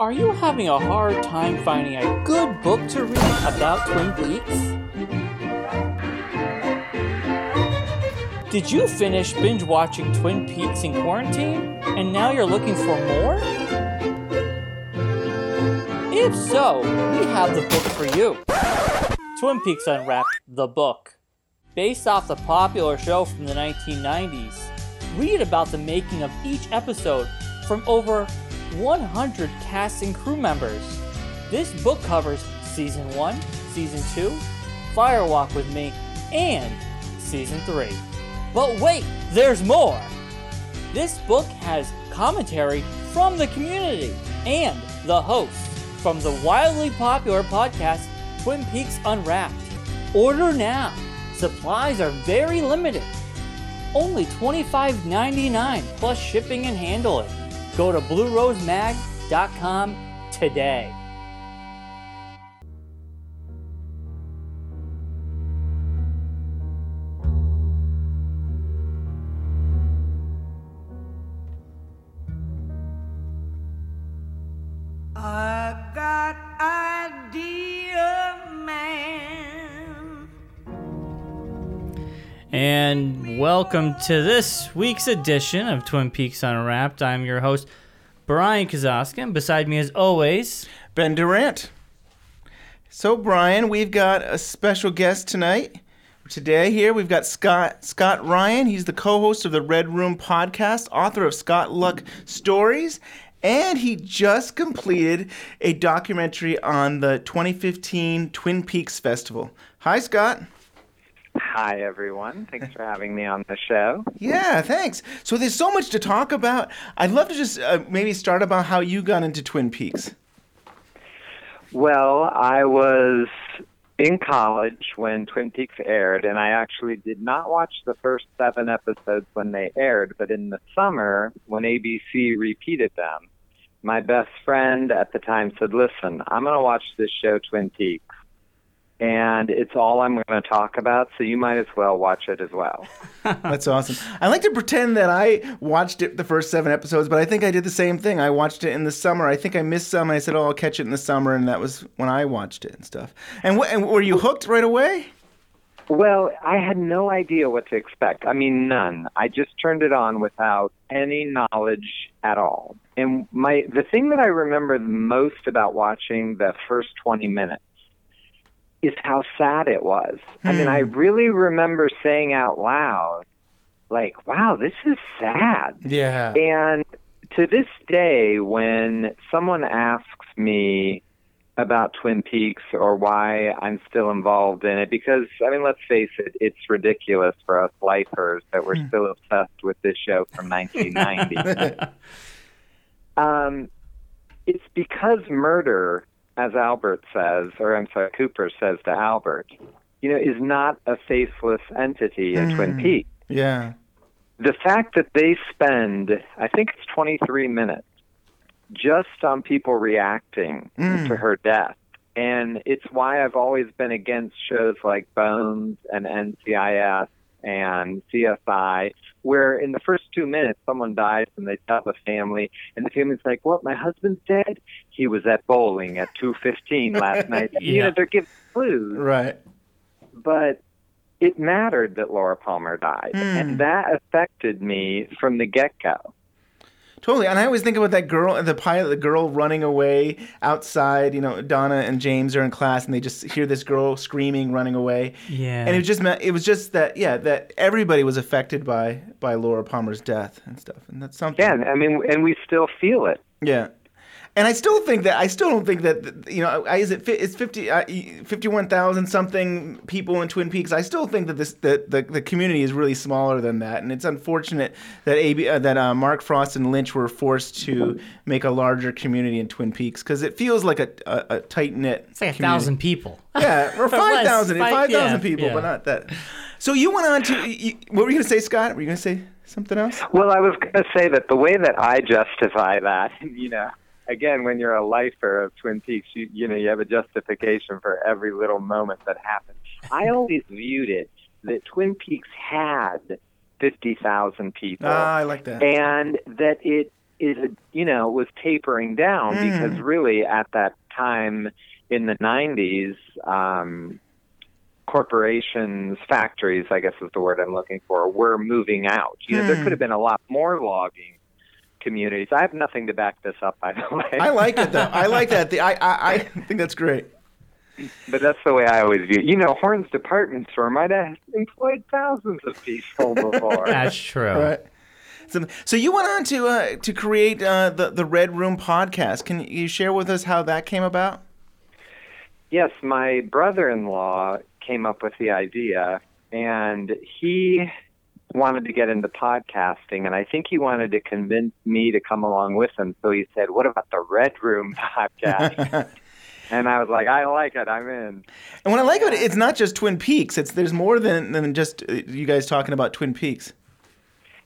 Are you having a hard time finding a good book to read about Twin Peaks? Did you finish binge watching Twin Peaks in quarantine and now you're looking for more? If so, we have the book for you Twin Peaks Unwrapped, the book. Based off the popular show from the 1990s, read about the making of each episode from over 100 cast and crew members. This book covers Season 1, Season 2, Firewalk with Me, and Season 3. But wait, there's more! This book has commentary from the community and the hosts from the wildly popular podcast Twin Peaks Unwrapped. Order now. Supplies are very limited. Only $25.99 plus shipping and handling. Go to bluerosemag.com today. Welcome to this week's edition of Twin Peaks Unwrapped. I'm your host, Brian Kazoskin. Beside me, as always, Ben Durant. So, Brian, we've got a special guest tonight. Today, here we've got Scott Scott Ryan. He's the co-host of the Red Room podcast, author of Scott Luck Stories, and he just completed a documentary on the 2015 Twin Peaks Festival. Hi, Scott. Hi, everyone. Thanks for having me on the show. Yeah, thanks. So there's so much to talk about. I'd love to just uh, maybe start about how you got into Twin Peaks. Well, I was in college when Twin Peaks aired, and I actually did not watch the first seven episodes when they aired, but in the summer, when ABC repeated them, my best friend at the time said, Listen, I'm going to watch this show, Twin Peaks. And it's all I'm going to talk about, so you might as well watch it as well. That's awesome. I like to pretend that I watched it the first seven episodes, but I think I did the same thing. I watched it in the summer. I think I missed some, and I said, "Oh, I'll catch it in the summer," and that was when I watched it and stuff. And, wh- and were you hooked right away? Well, I had no idea what to expect. I mean, none. I just turned it on without any knowledge at all. And my the thing that I remember the most about watching the first 20 minutes is how sad it was. I mean, I really remember saying out loud like, "Wow, this is sad." Yeah. And to this day, when someone asks me about Twin Peaks or why I'm still involved in it, because, I mean, let's face it, it's ridiculous for us lifers that we're still obsessed with this show from 1990. um, it's because murder, as Albert says, or I'm sorry, Cooper says to Albert, you know, is not a faceless entity in Twin hmm. Peaks Yeah. the fact that they spend, I think it's 23 minutes, just on people reacting hmm. to her death. And it's why I've always been against shows like Bones and NCIS and CSI, where in the first two minutes someone dies and they tell the family, and the family's like, "What? My husband's dead? He was at bowling at 2:15 last night." You know, they're giving clues Right. but it mattered that Laura Palmer died, and hmm. that affected me from the get go. Totally. And I always think about that girl, the pilot, the girl running away outside. You know, Donna and James are in class, and they just hear this girl screaming, running away. Yeah. And it just meant it was just that, yeah, that everybody was affected by by Laura Palmer's death and stuff, and that's something. Yeah, I mean, and we still feel it. Yeah. And I still think that I still don't think that you know I- is it fi- it's 50 uh, 51,000 something people in Twin Peaks. I still think that this that the, the community is really smaller than that and it's unfortunate that AB uh, that uh, Mark Frost and Lynch were forced to make a larger community in Twin Peaks cuz it feels like a a, a tight knit It's like a thousand people. Yeah, or 5,000 Five- yeah, people yeah. but not that. So you went on to you, what were you going to say Scott? Were you going to say something else? Well, I was going to say that the way that I justify that, you know, again, when you're a lifer of Twin Peaks, you, you know, you have a justification for every little moment that happened. I always viewed it that Twin Peaks had 50,000 people. Ah, I like that. and that it it you know was tapering down Mm. because really at that time in the 90s um corporations factories i guess is the word i'm looking for were moving out you know there Mm. could have been a lot more logging communities i have nothing to back this up by the way I like it though. I like that. The, I, I I think that's great. but that's the way i always view it you know Horne's department store might have employed thousands of people before That's true. All right. So, so you went on to uh, to create uh, the the Red Room podcast. Can you share with us how that came about? Yes, my brother in law came up with the idea, and he wanted to get into podcasting, and I think he wanted to convince me to come along with him. So he said, What about the Red Room podcast? and I was like, I like it, I'm in. And what I like about it, it's not just Twin Peaks. It's there's more than than just uh, you guys talking about Twin Peaks.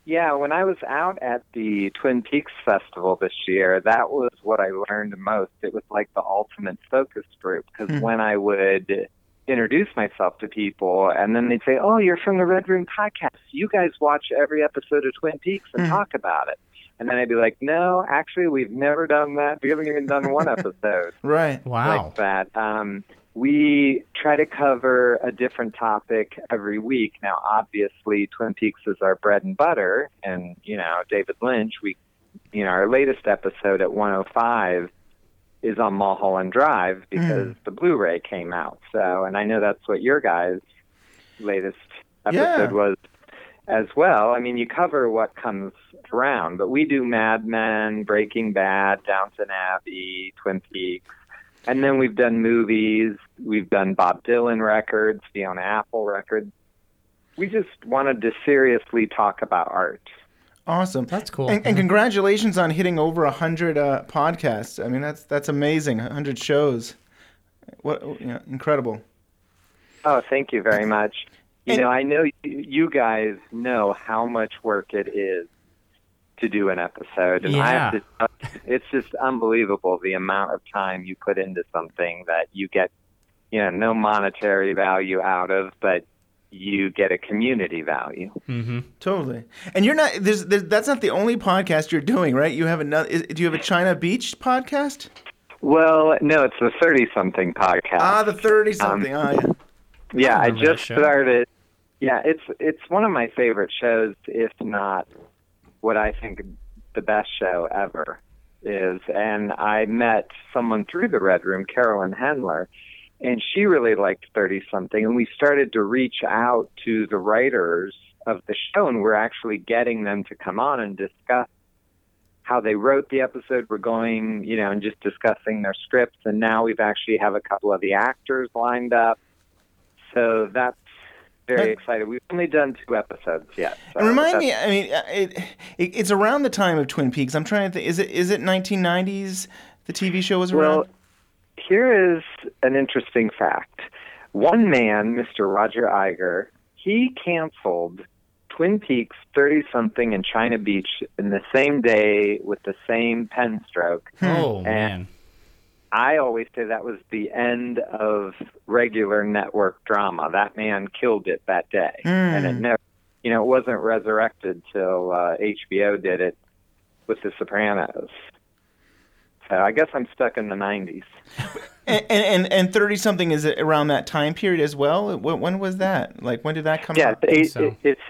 Yeah, when I was out at the Twin Peaks Festival this year, that was what I learned most. It was like the ultimate focus group because Hmm. when I would introduce myself to people and then they'd say, "Oh, you're from the Red Room podcast. You guys watch every episode of Twin Peaks and Mhm. talk about it." And then I'd be like, "No, actually, we've never done that. We haven't even done one episode." Right. Wow. like that. Um, we try to cover a different topic every week. Now, obviously, Twin Peaks is our bread and butter, and you know, David Lynch. We, you know, our latest episode at 105 is on Mulholland Drive hmm. because the Blu-ray came out. So, and I know that's what your guys' latest episode Yeah. was as well. I mean, you cover what comes around, but we do Mad Men, Breaking Bad, Downton Abbey, Twin Peaks, and then we've done movies. We've done Bob Dylan records, Fiona Apple records. We just wanted to seriously talk about art. Awesome. That's cool. And, and congratulations on hitting over a hundred uh, podcasts. I mean, that's that's amazing. A hundred shows. What you know, incredible. Oh, thank you very much. You And- know, I know you, you guys know how much work it is to do an episode, and I have to. It's just unbelievable the amount of time you put into something that you get, you know, no monetary value out of, but you get a community value. mm-hmm. Totally. And you're not. There's, there's that's not the only podcast you're doing, right? You have another. Is, do you have a China Beach podcast? Well, no, it's the thirty-something podcast. Ah, the thirty something. ah, yeah. Yeah, I remember that just started. Yeah, it's it's one of my favorite shows, if not what I think the best show ever is. And I met someone through the Red Room, Carolyn Hendler, and she really liked Thirty Something, and we started to reach out to the writers of the show, and we're actually getting them to come on and discuss how they wrote the episode. We're going, you know, and just discussing their scripts, and now we've actually have a couple of the actors lined up. So that's very excited. We've only done two episodes yet. So And remind me. I mean, uh, it, it it's around the time of Twin Peaks. I'm trying to think. Is it is it 1990s? The TV show was around. Here is an interesting fact. One man, Mr. Roger Iger, he canceled Twin Peaks 30 something in China Beach in the same day with the same pen stroke. Oh And- man. I always say that was the end of regular network drama. That man killed it that day. And it Hmm. never, you know, it wasn't resurrected till uh, HBO did it with The Sopranos. So I guess I'm stuck in the 90s. And and and thirty something is it around that time period as well. When, when was that? Like when did that come Yeah, out? it's, eight, so. it's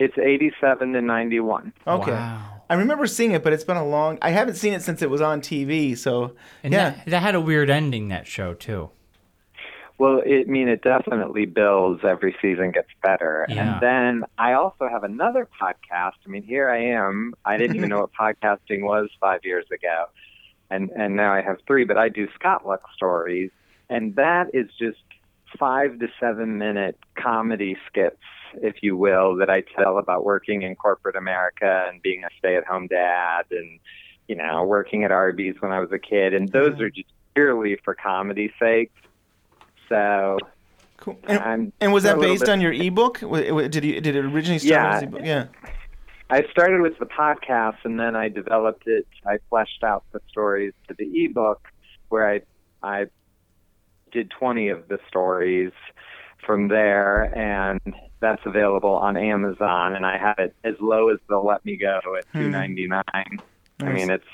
it's 87 to 91. Okay. Wow. I remember seeing it, but it's been a long. I haven't seen it since it was on TV. So And yeah, that, that had a weird ending. That show too. Well, it, I mean, it definitely builds. Every season gets better. Yeah. And then I also have another podcast. I mean, here I am. I didn't even know what podcasting was five years ago, and and now I have three. But I do Scott Luck stories, and that is just five to seven minute comedy skits, if you will, that I tell about working in corporate America and being a stay at home dad, and you know, working at Arby's when I was a kid. And those mm-hmm. are just purely for comedy's sake. So cool. And, and was that based bit- on your ebook? Did you did it originally start Yeah. as ebook? Yeah. I started with the podcast and then I developed it. I fleshed out the stories to the ebook where I I did 20 of the stories from there and that's available on Amazon and I have it as low as they'll let me go at Hmm. 2.99. I mean, it's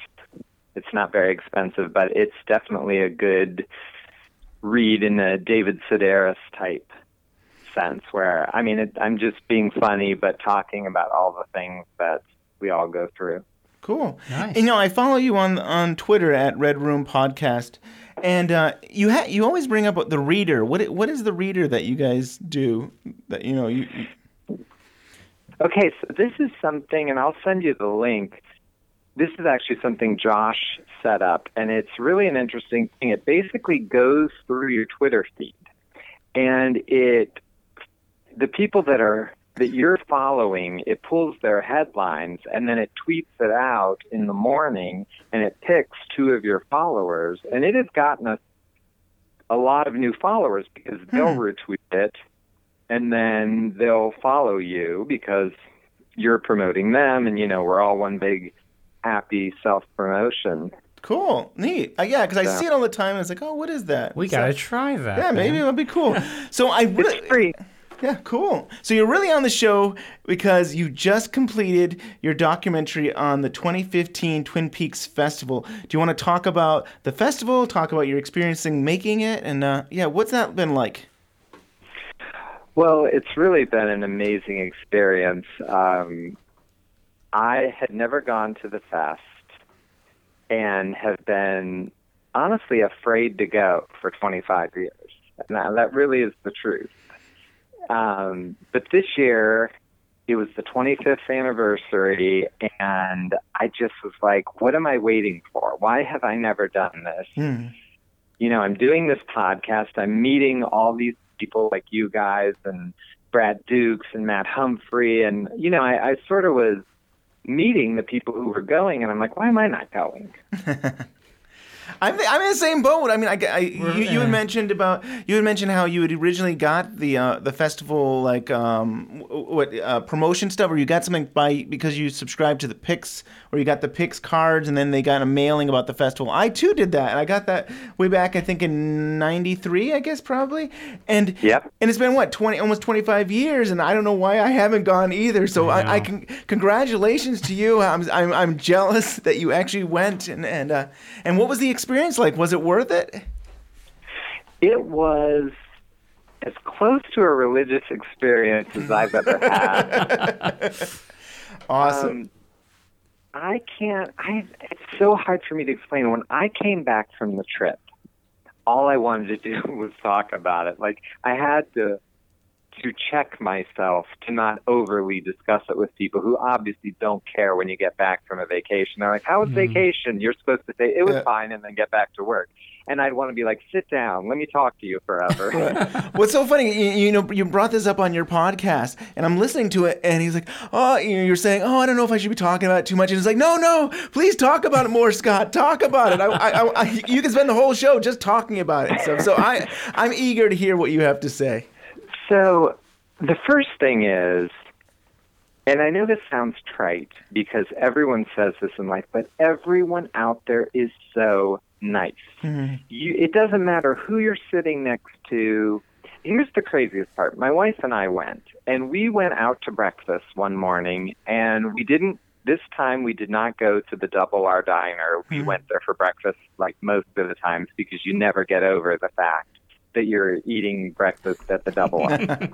it's not very expensive, but it's definitely a good read in a David Sedaris type sense. Where I mean, it, I'm just being funny, but talking about all the things that we all go through. Cool. Nice. And, you know, I follow you on on Twitter at Red Room Podcast, and uh, you ha- you always bring up the reader. What i- what is the reader that you guys do? That you know you. you- Okay, so this is something, and I'll send you the link. This is actually something Josh set up, and it's really an interesting thing. It basically goes through your Twitter feed, and it the people that are that you're following, it pulls their headlines, and then it tweets it out in the morning, and it picks two of your followers, and it has gotten us a lot of new followers because they'll retweet it and then they'll follow you because you're promoting them and you know we're all one big happy self promotion Cool, neat. Uh, yeah, because I Yeah. see it all the time. And it's like, oh, what is that? we So- gotta try that. Yeah, maybe it'll be cool. So I really, it's free yeah, cool. So you're really on the show because you just completed your documentary on the 2015 Twin Peaks Festival. Do you want to talk about the festival? Talk about your experiencing making it, and uh, yeah, what's that been like? well it's really been an amazing experience um, i had never gone to the fest and have been honestly afraid to go for 25 years and that, that really is the truth um, but this year it was the 25th anniversary and i just was like what am i waiting for? Why have i never done this? Hmm. you know i'm doing this podcast. I'm meeting all these people like you guys and brad dukes and matt humphrey. And you know i, I sort of was meeting the people who were going and i'm like why am i not going I'm, I'm in the same boat. I mean, I, I- you, you had mentioned about you had mentioned how you had originally got the uh, the festival like um what uh, promotion stuff, or you got something by because you subscribed to the Pix, or you got the Pix cards, and then they got a mailing about the festival. I too did that, and I got that way back I think in '93, I guess probably, and Yep. and it's been what 20 almost 25 years, and I don't know why I haven't gone either. So I I, I can congratulations to you. I'm I'm, I'm jealous that you actually went, and and uh, and what was the experience like? Was it worth it? it was as close to a religious experience as i've ever had Awesome. Um, I can't. I. It's so hard for me to explain. When I came back from the trip, all I wanted to do was talk about it. Like I had to to check myself to not overly discuss it with people who obviously don't care when you get back from a vacation. They're like, "How was hmm. vacation?" You're supposed to say it was Yeah. fine and then get back to work. And I'd want to be like, "Sit down. Let me talk to you forever." What's so funny, you, you know, you brought this up on your podcast, and I'm listening to it, and he's like, "Oh, you're saying, oh, I don't know if I should be talking about it too much," and he's like, "No, no, please talk about it more, Scott. Talk about it. I, I, I, you can spend the whole show just talking about it." stuff. so I, I'm eager to hear what you have to say. So the first thing is, and I know this sounds trite because everyone says this in life, but everyone out there is so nice. Mm-hmm. You, it doesn't matter who you're sitting next to. Here's the craziest part. My wife and I went, and we went out to breakfast one morning, and we didn't. This time, we did not go to the Double R Diner. We mm-hmm. went there for breakfast, like most of the times, because you never get over the fact that you're eating breakfast at the Double.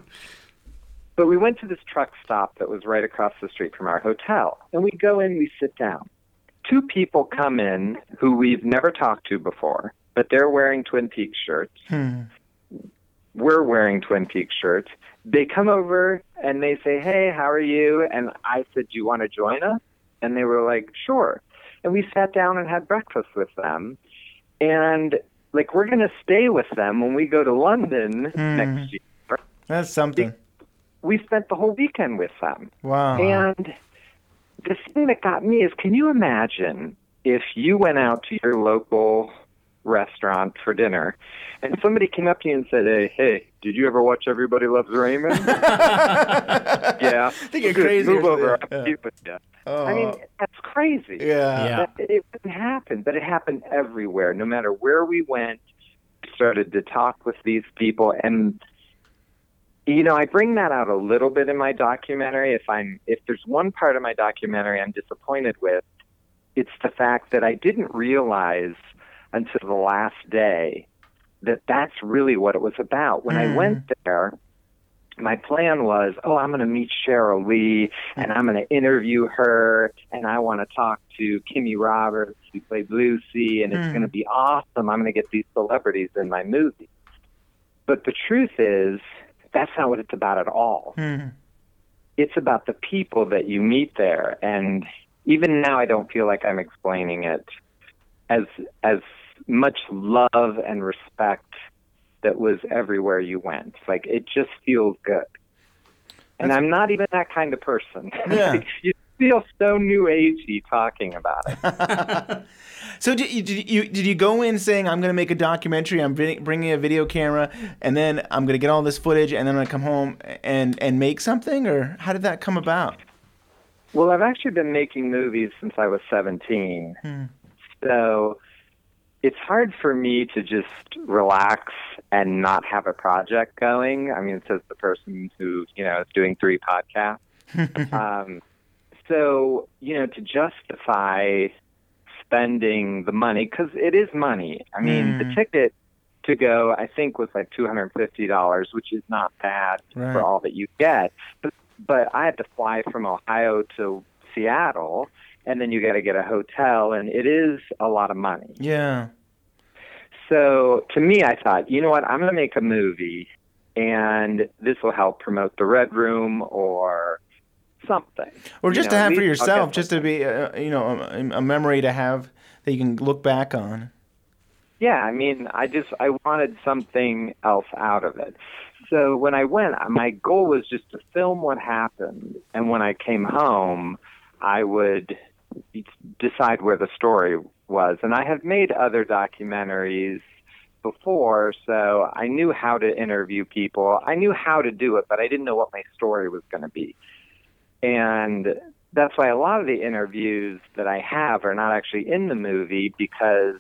But we went to this truck stop that was right across the street from our hotel. And we go in, we sit down. Two people come in who we've never talked to before, but they're wearing Twin Peaks shirts. Hmm. We're wearing Twin Peaks shirts. They come over and they say, Hey, how are you? And I said, Do you want to join us? And they were like, Sure. And we sat down and had breakfast with them. And like, we're going to stay with them when we go to London hmm. next year That's something. we spent the whole weekend with them. Wow. And the thing that got me is can you imagine if you went out to your local restaurant for dinner and somebody came up to you and said, Hey, hey, did you ever watch Everybody Loves Raymond? yeah. They get Good, crazy Move over. something. I'll Yeah. eat with you. I mean, that's crazy. yeah. Yeah. That- it didn't happen, but it happened everywhere. No matter where we went, we started to talk with these people, and you know, I bring that out a little bit in my documentary. If I'm, if there's one part of my documentary I'm disappointed with, it's the fact that I didn't realize until the last day that that's really what it was about. When I hmm. went there, my plan was, oh, I'm going to meet Sheryl Lee and I'm going to interview her and I want to talk to Kimmy Robertson who played Lucy and it's hmm. going to be awesome. I'm going to get these celebrities in my movie. But the truth is, that's not what it's about at all. Hmm. It's about the people that you meet there and even now I don't feel like I'm explaining it as as much love and respect that was everywhere you went. Like it just feels good. And I'm not even that kind of person. Yeah. you feel so new agey talking about it. So did you, did you did you go in saying I'm going to make a documentary? I'm bringing a video camera, and then I'm going to get all this footage, and then I'm going to come home and and make something, or how did that come about? well, I've actually been making movies since I was 17. Hmm. So it's hard for me to just relax and not have a project going. I mean, it says the person who, you know, is doing three podcasts. um, so, you know, to justify spending the money, because it is money. I mean, the ticket to go, I think, was like $250, which is not bad Right. for all that you get. But, but I had to fly from Ohio to Seattle, and then you got to get a hotel, and it is a lot of money. Yeah. So to me, I thought, you know what? I'm going to make a movie, and this will help promote the Red Room or something. Or You just know, to have for yourself, just to be, uh, you know, a, a memory to have that you can look back on. Yeah, I mean, I just I wanted something else out of it. So when I went, uh, my goal was just to film what happened, and when I came home, I would decide where the story was. And I have made other documentaries before, so I knew how to interview people. I knew how to do it, but I didn't know what my story was going to be. And that's why a lot of the interviews that I have are not actually in the movie because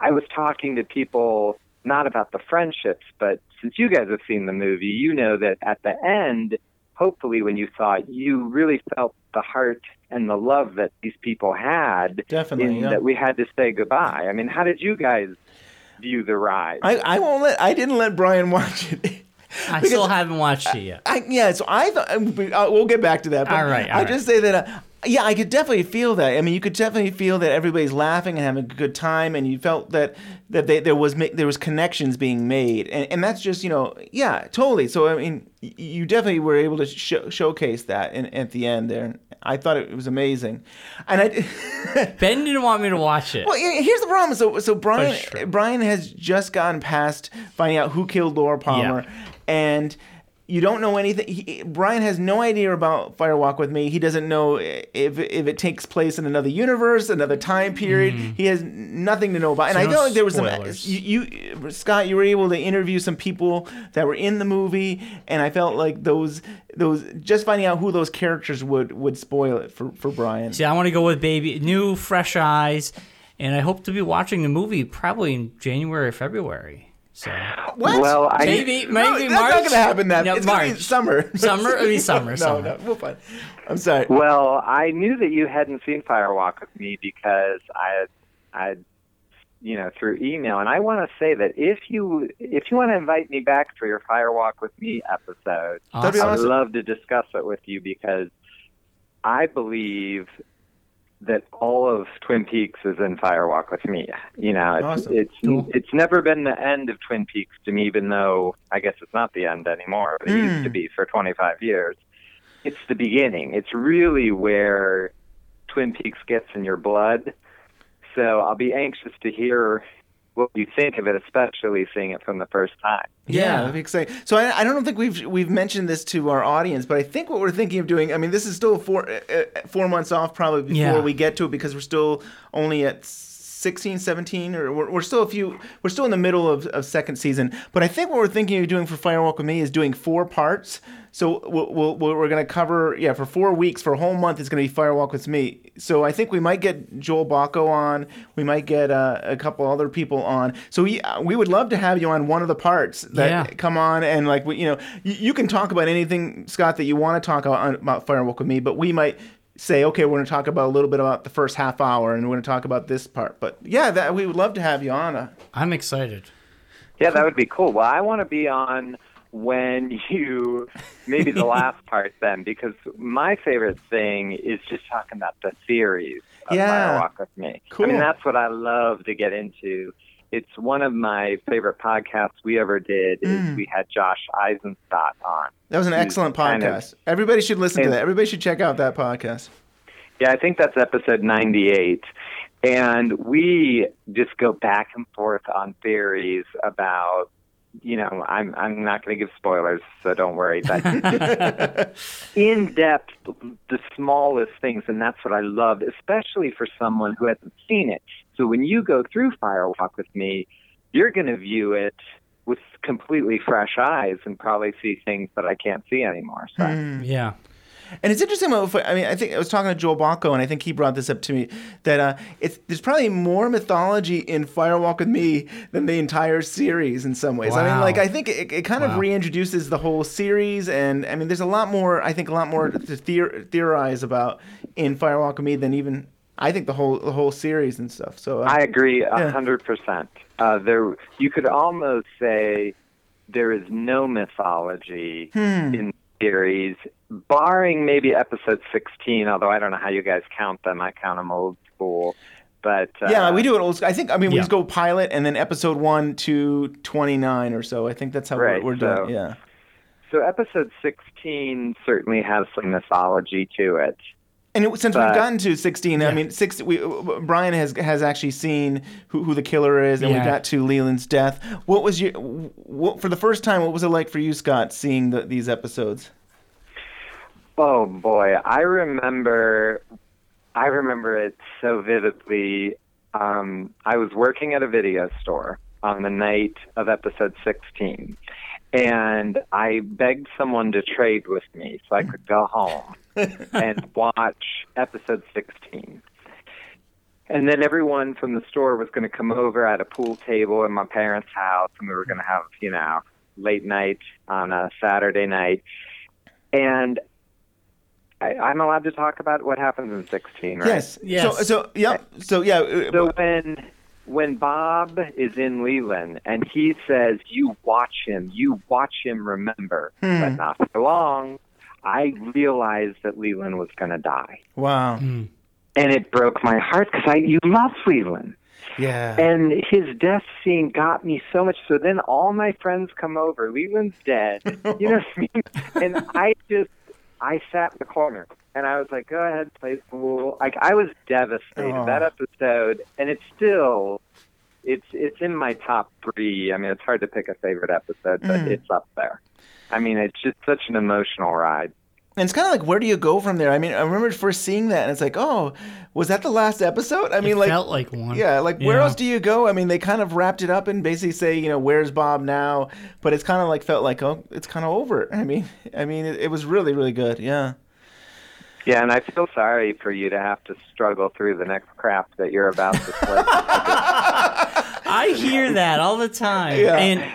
I was talking to people not about the friendships, but since you guys have seen the movie, you know that at the end, hopefully when you saw it, you really felt the heart and the love that these people had Definitely, in yeah. that we had to say goodbye. I mean, how did you guys view the ride? I, I won't let. I didn't let Brian watch it. I still haven't watched it yet. I, yeah, so I thought uh, we'll get back to that. But All right, all I right. just say that. Yeah, I could definitely feel that. I mean, you could definitely feel that everybody's laughing and having a good time, and you felt that that they, there was there was connections being made, and, and that's just you know, yeah, totally. So I mean, you definitely were able to show showcase that in, at the end there. I thought it was amazing, and I. Ben didn't want me to watch it. Well, here's the problem. So, so Brian, true. Brian has just gotten past finding out who killed Laura Palmer, and you don't know anything. He, Brian has no idea about Fire Walk with Me. He doesn't know if if it takes place in another universe, another time period. He has nothing to know about. And I Mm-hmm. no felt like there was spoilers. some. You, you, Scott, you were able to interview some people that were in the movie, and I felt like those those just finding out who those characters would would spoil it for for Brian. See, I want to go with baby, new, fresh eyes, and I hope to be watching the movie probably in January or February. So What? Well, I maybe, maybe No, March. that's not going to happen. That No, it's going to be summer. Summer? It'll be summer, no, summer. no, we'll find. I'm sorry. Well, I knew that you hadn't seen Firewalk with me because I I, you know, through email, and I want to say that if you if you want to invite me back for your Firewalk with me episode, That'd I would love to discuss it with you because I believe that all of Twin Peaks is in Firewalk with me. You know, it's Awesome. it's Cool. it's never been the end of Twin Peaks to me, even though I guess it's not the end anymore, but it Hmm. used to be for 25 years. It's the beginning. It's really where Twin Peaks gets in your blood. So I'll be anxious to hear what you think of it, especially seeing it from the first time. Yeah, Yeah. that'd be exciting. So I, I don't think we've we've mentioned this to our audience, but I think what we're thinking of doing. I mean, this is still four uh, uh, four months off probably before Yeah. we get to it because we're still only at 16, 17, or we're, we're still a few. We're still in the middle of, of second season. But I think what we're thinking of doing for Firewalk with Me is doing four parts. So we'll, we'll, we'll- we're going to cover yeah for four weeks for a whole month. It's going to be Firewalk with Me. So I think we might get Joel Bocko on. We might get uh, a couple other people on. So we we would love to have you on one of the parts that Yeah. come on and like we- you know you, you can talk about anything Scott that you want to talk about, about Firewalk with me, but we might say, okay, we're going to talk about a little bit about the first half hour, and we're going to talk about this part. But yeah, that we would love to have you on. Uh, I'm excited. Yeah, that would be cool. Well, I want to be on when you maybe the last part then because my favorite thing is just talking about the theories of Yeah. Fire Walk with Me. I Cool. mean that's what I love to get into. It's one of my favorite podcasts we ever did is Mm. we had Josh Eisenstadt on. That was an excellent kind of- podcast. Everybody should listen to that. Everybody should check out that podcast. Yeah, I think that's episode 98. And we just go back and forth on theories about, you know, I'm, I'm not going to give spoilers, so don't worry. But in depth, the smallest things. And that's what I love, especially for someone who hasn't seen it. So when you go through Firewalk with me, you're going to view it with completely fresh eyes and probably see things that I can't see anymore. So. Yeah. And it's interesting. I mean, I think I was talking to Joel Bocko, and I think he brought this up to me that uh, it's there's probably more mythology in Firewalk with Me than the entire series in some ways. I mean, like I think it, it kind of reintroduces the whole series, and I mean, there's a lot more. I think a lot more to theor- theorize about in Firewalk with Me than even I think the whole the whole series and stuff. So uh, I agree a Yeah. hundred percent. Uh, there, you could almost say there is no mythology Hmm. in the series, barring maybe episode sixteen. Although I don't know how you guys count them. I count them old school. But uh, yeah, we do it old. I think I mean we Yeah. just go pilot and then episode one to twenty nine or so. I think that's how Right, we're, we're doing. so- it. Yeah. So episode sixteen certainly has some mythology to it. And it, since we've gotten to 16, I mean, six. We, Brian has has actually seen who, who the killer is, and we got to Leland's death. What was your what, for the first time? What was it like for you, Scott, seeing the, these episodes? Oh boy, I remember, I remember it so vividly. Um, I was working at a video store on the night of episode 16, and I begged someone to trade with me so I could go home and watch episode 16. And then everyone from the store was going to come over at a pool table in my parents' house, and we were going to have, you know, late night on a Saturday night. And I, I'm allowed to talk about what happens in 16, right? Yes. Yes. So, so yeah. So yeah. uh, So when when Bob is in Leland and he says, "You watch him, you watch him, remember," Hmm. but not for long, I realized that Leland was going to die, wow. Hmm. and it broke my heart because I you love Leland. Yeah. And his death scene got me so much. So then all my friends come over. Leland's dead. You know what I mean? And I just, I sat in the corner and I was like, go ahead, play pool. Like I was devastated. Aw. That episode, and it's still, it's it's in my top three. I mean, it's hard to pick a favorite episode, but Mm. it's up there. I mean, it's just such an emotional ride. And it's kind of like, where do you go from there? I mean, I remember first seeing that, and it's like, oh, was that the last episode? I mean, it like, felt like one. yeah, like where Yeah. else do you go? I mean, they kind of wrapped it up and basically say, you know, where's Bob now? But it's kind of like felt like, oh, it's kind of over. I mean, I mean, it, it was really, really good. Yeah. Yeah, and I feel sorry for you to have to struggle through the next crap that you're about to play. I hear that all the time, Yeah. and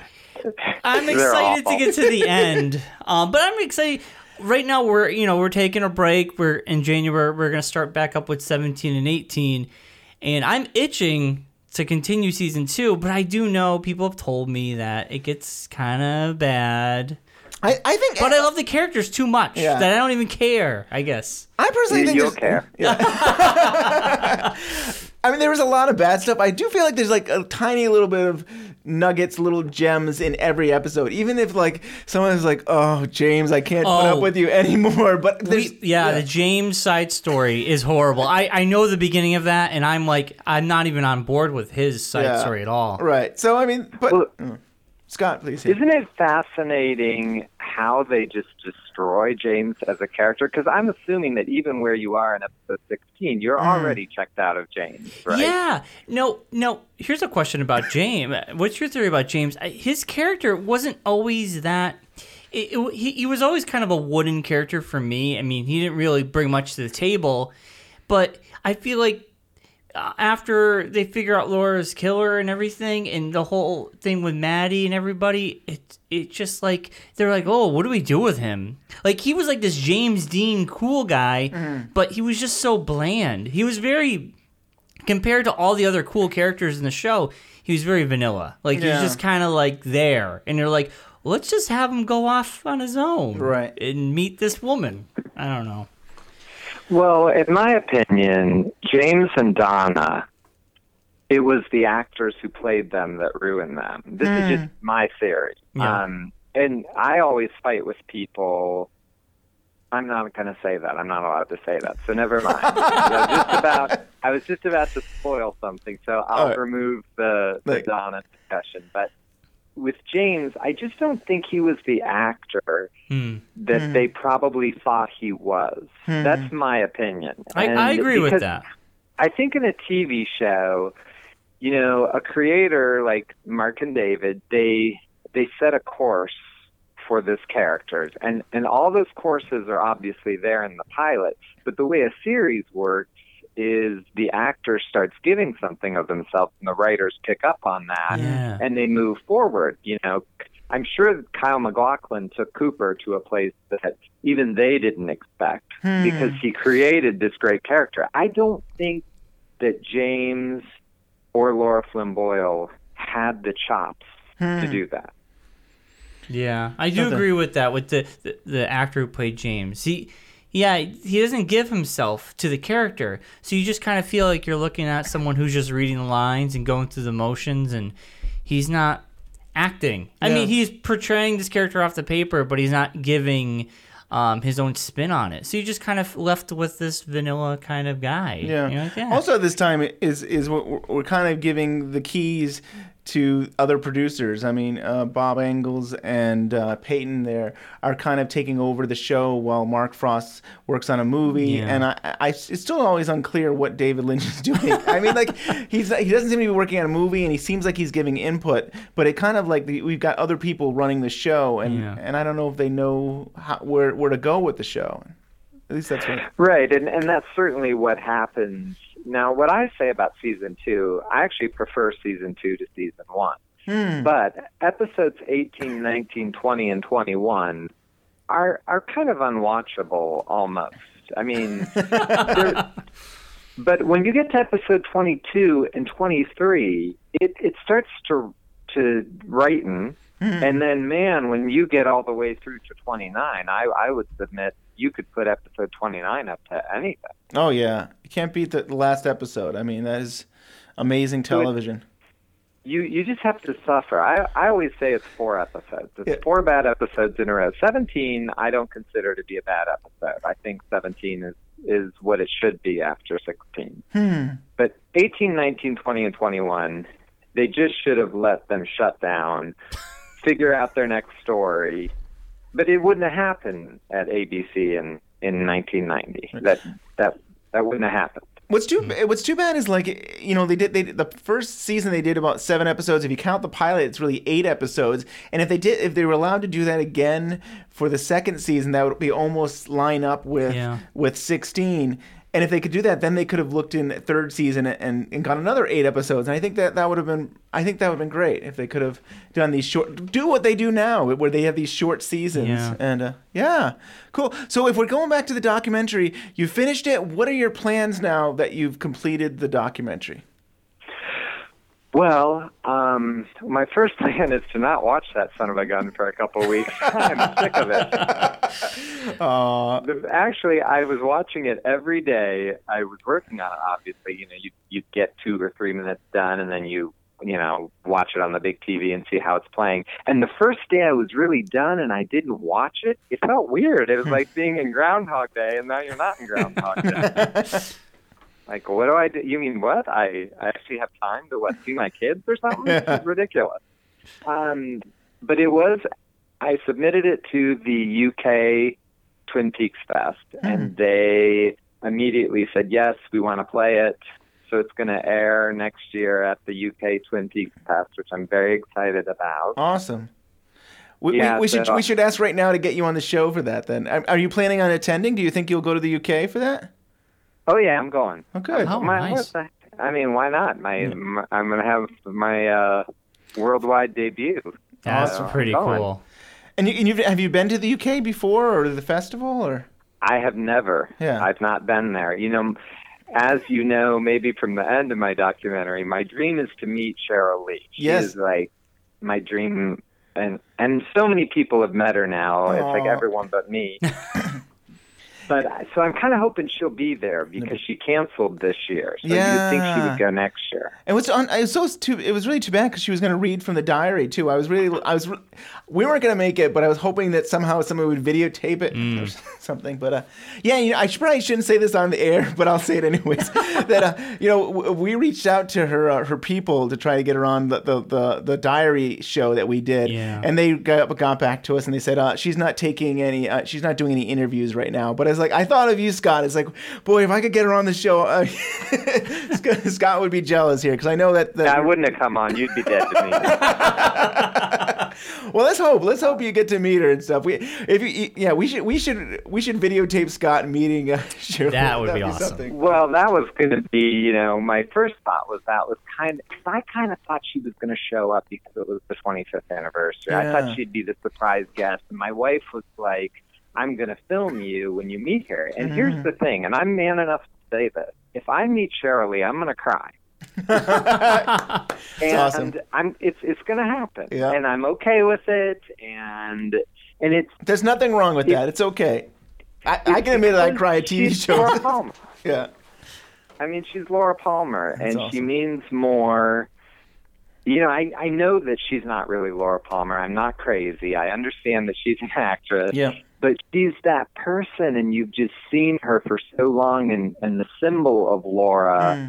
I'm excited to get to the end. Um, but I'm excited. Right now, we're you know we're taking a break. We're in January. We're gonna start back up with 17 and 18, and I'm itching to continue season two. But I do know people have told me that it gets kind of bad. I, I think, But I love the characters too much Yeah. that I don't even care. I guess. I personally You- think you'll there's- care. I mean, there was a lot of bad stuff. I do feel like there's like a tiny little bit of nuggets, little gems in every episode. Even if like someone someone's like, "Oh, James, I can't put Oh. up with you anymore," but there's We, yeah, the James side story is horrible. I, I know the beginning of that, and I'm like, I'm not even on board with his side Yeah. story at all. right. So I mean, but Well- Mm. Scott, please. Isn't it fascinating how they just destroy James as a character? Because I'm assuming that even where you are in episode 16, you're mm. already checked out of James, right? Yeah. No, no. Here's a question about James. What's your theory about James? His character wasn't always that. It, it- he, he was always kind of a wooden character for me. I mean, he didn't really bring much to the table, but I feel like after they figure out Laura's killer and everything, and the whole thing with Maddy and everybody, it it just like they're like, oh, what do we do with him? Like he was like this James Dean cool guy, Mm-hmm. but he was just so bland. He was very compared to all the other cool characters in the show. He was very vanilla. Like Yeah. was just kind of like there, and they're like, let's just have him go off on his own, Right. and meet this woman. I don't know. Well, in my opinion, James and Donna, it was the actors who played them that ruined them. This is just my theory. Yeah. Um, and I always fight with people. I'm not going to say that. I'm not allowed to say that. So never mind. I, was just about, I was just about to spoil something, so I'll right. remove the, the Donna discussion. But with James, I just don't think he was the actor Hmm. that they probably thought he was. That's my opinion. I, I agree with that. I think in a TV show, you know, a creator like Mark and David, they they set a course for this characters, and and all those courses are obviously there in the pilot. But the way a series works is the actor starts giving something of themselves, and the writers pick up on that, Yeah. and they move forward. You know, I'm sure that Kyle MacLachlan took Cooper to a place that even they didn't expect hmm. because he created this great character. I don't think that James or Lara Flynn Boyle had the chops to hmm. do that. Yeah, I do Something- agree with that. With the, the the actor who played James, he, yeah, he doesn't give himself to the character, so you just kind of feel like you're looking at someone who's just reading the lines and going through the motions, and he's not acting. I Yeah. mean, he's portraying this character off the paper, but he's not giving um, his own spin on it. So you just kind of left with this vanilla kind of guy. Yeah. You're like, yeah. Also, this time is is what we're, we're kind of giving the keys to other producers. I mean, uh, Bob Engels and uh, Peyton there are kind of taking over the show while Mark Frost works on a movie. Yeah. And I, I, it's still always unclear what David Lynch is doing. I mean, like he's he doesn't seem to be working on a movie, and he seems like he's giving input. But it kind of like the, we've got other people running the show, and Yeah. and I don't know if they know how, where where to go with the show. At least that's what. Right, and and that's certainly what happens. Now, what I say about season two, I actually prefer season two to season one. Hmm. But episodes 18, 19, 20, and 21 are are kind of unwatchable almost. I mean, but when you get to episode 22 and 23, it it starts to to brighten. Hmm. And then, man, when you get all the way through to 29, I, I would submit you could put episode 29 up to anything. Oh yeah, you can't beat the, last episode. I mean, that is amazing television. You you just have to suffer. I I always say it's four episodes. It's Yeah. four bad episodes in a row. 17 I don't consider to be a bad episode. I think 17 is is what it should be after 16. Hmm. But 18, 19, 20, and 21, they just should have let them shut down, figure out their next story. But it wouldn't have happened at ABC in, in 1990. That that that wouldn't have happened. What's too What's too bad is like you know they did they the first season they did about seven episodes. If you count the pilot, it's really eight episodes. And if they did if they were allowed to do that again for the second season, that would be almost line up with Yeah. with sixteen. And if they could do that, then they could have looked in third season and, and got another eight episodes. And I think that that would have been I think that would have been great if they could have done these short do what they do now where they have these short seasons. Yeah. And uh, yeah, cool. So if we're going back to the documentary, you finished it. What are your plans now that you've completed the documentary? Well, um, my first plan is to not watch that son of a gun for a couple of weeks. I'm sick of it. Uh, Actually, I was watching it every day. I was working on it. Obviously, you know, you you get two or three minutes done, and then you you know watch it on the big TV and see how it's playing. And the first day I was really done, and I didn't watch it. It felt weird. It was like being in Groundhog Day, and now you're not in Groundhog Day. Like, what do I do? You mean what? I, I actually have time to what see my kids or something? This is ridiculous. Um, but it was. I submitted it to the UK Twin Peaks Fest, and they immediately said yes, we want to play it. So it's going to air next year at the UK Twin Peaks Fest, which I'm very excited about. awesome. We, Yeah, we, we should we should ask right now to get you on the show for that. Then are you planning on attending? Do you think you'll go to the UK for that? Oh yeah, I'm going. Oh, good. Oh, My- nice. the- I mean, why not? My, my I'm gonna have my uh, worldwide debut. That's So, pretty cool. And, you, and you've, have you been to the UK before or to the festival or? I have never. Yeah. I've not been there. You know, as you know, maybe from the end of my documentary, my dream is to meet Sheryl Lee. She Yes. is like my dream, and and so many people have met her now. It's like everyone but me. but so I'm kind of hoping she'll be there because she canceled this year. So you'd think she would go next year. And what's on? It was so too. It was really too bad because she was going to read from the diary too. I was really. I was. We weren't going to make it, but I was hoping that somehow someone would videotape it Mm. or something. But uh, yeah, you know, I should, probably shouldn't say this on the air, but I'll say it anyways. that uh, you know, w- we reached out to her uh, her people to try to get her on the the, the, the diary show that we did, Yeah. and they got, got back to us and they said uh, she's not taking any. Uh, she's not doing any interviews right now. But I was like, I thought of you, Scott. It's like, boy, if I could get her on the show, uh, Scott, Scott would be jealous here because I know that. that I wouldn't have come on. You'd be dead to me. Well, let's hope. Let's hope you get to meet her and stuff. We, if you, yeah, we should, we should, we should videotape Scott meeting. Uh, Sheryl. That would That'd be awesome. something. Well, that was going to be, you know, my first thought was that was kind of, I kind of thought she was going to show up because it was the 25th anniversary. I thought she'd be the surprise guest. And my wife was like, I'm going to film you when you meet her. And Mm-hmm. here's the thing, and I'm man enough to say this. If I meet Sheryl Lee, I'm going to cry. and awesome. I'm it's it's going to happen. Yeah. And I'm okay with it and and it's There's nothing wrong with that. It's okay. I, I can admit that I cry at TV she's Laura shows. Palmer. yeah. I mean, she's Laura Palmer, That's and she means more. You know, I I know that she's not really Laura Palmer. I'm not crazy. I understand that she's an actress. Yeah. But she's that person, and you've just seen her for so long, and and the symbol of Laura Hmm.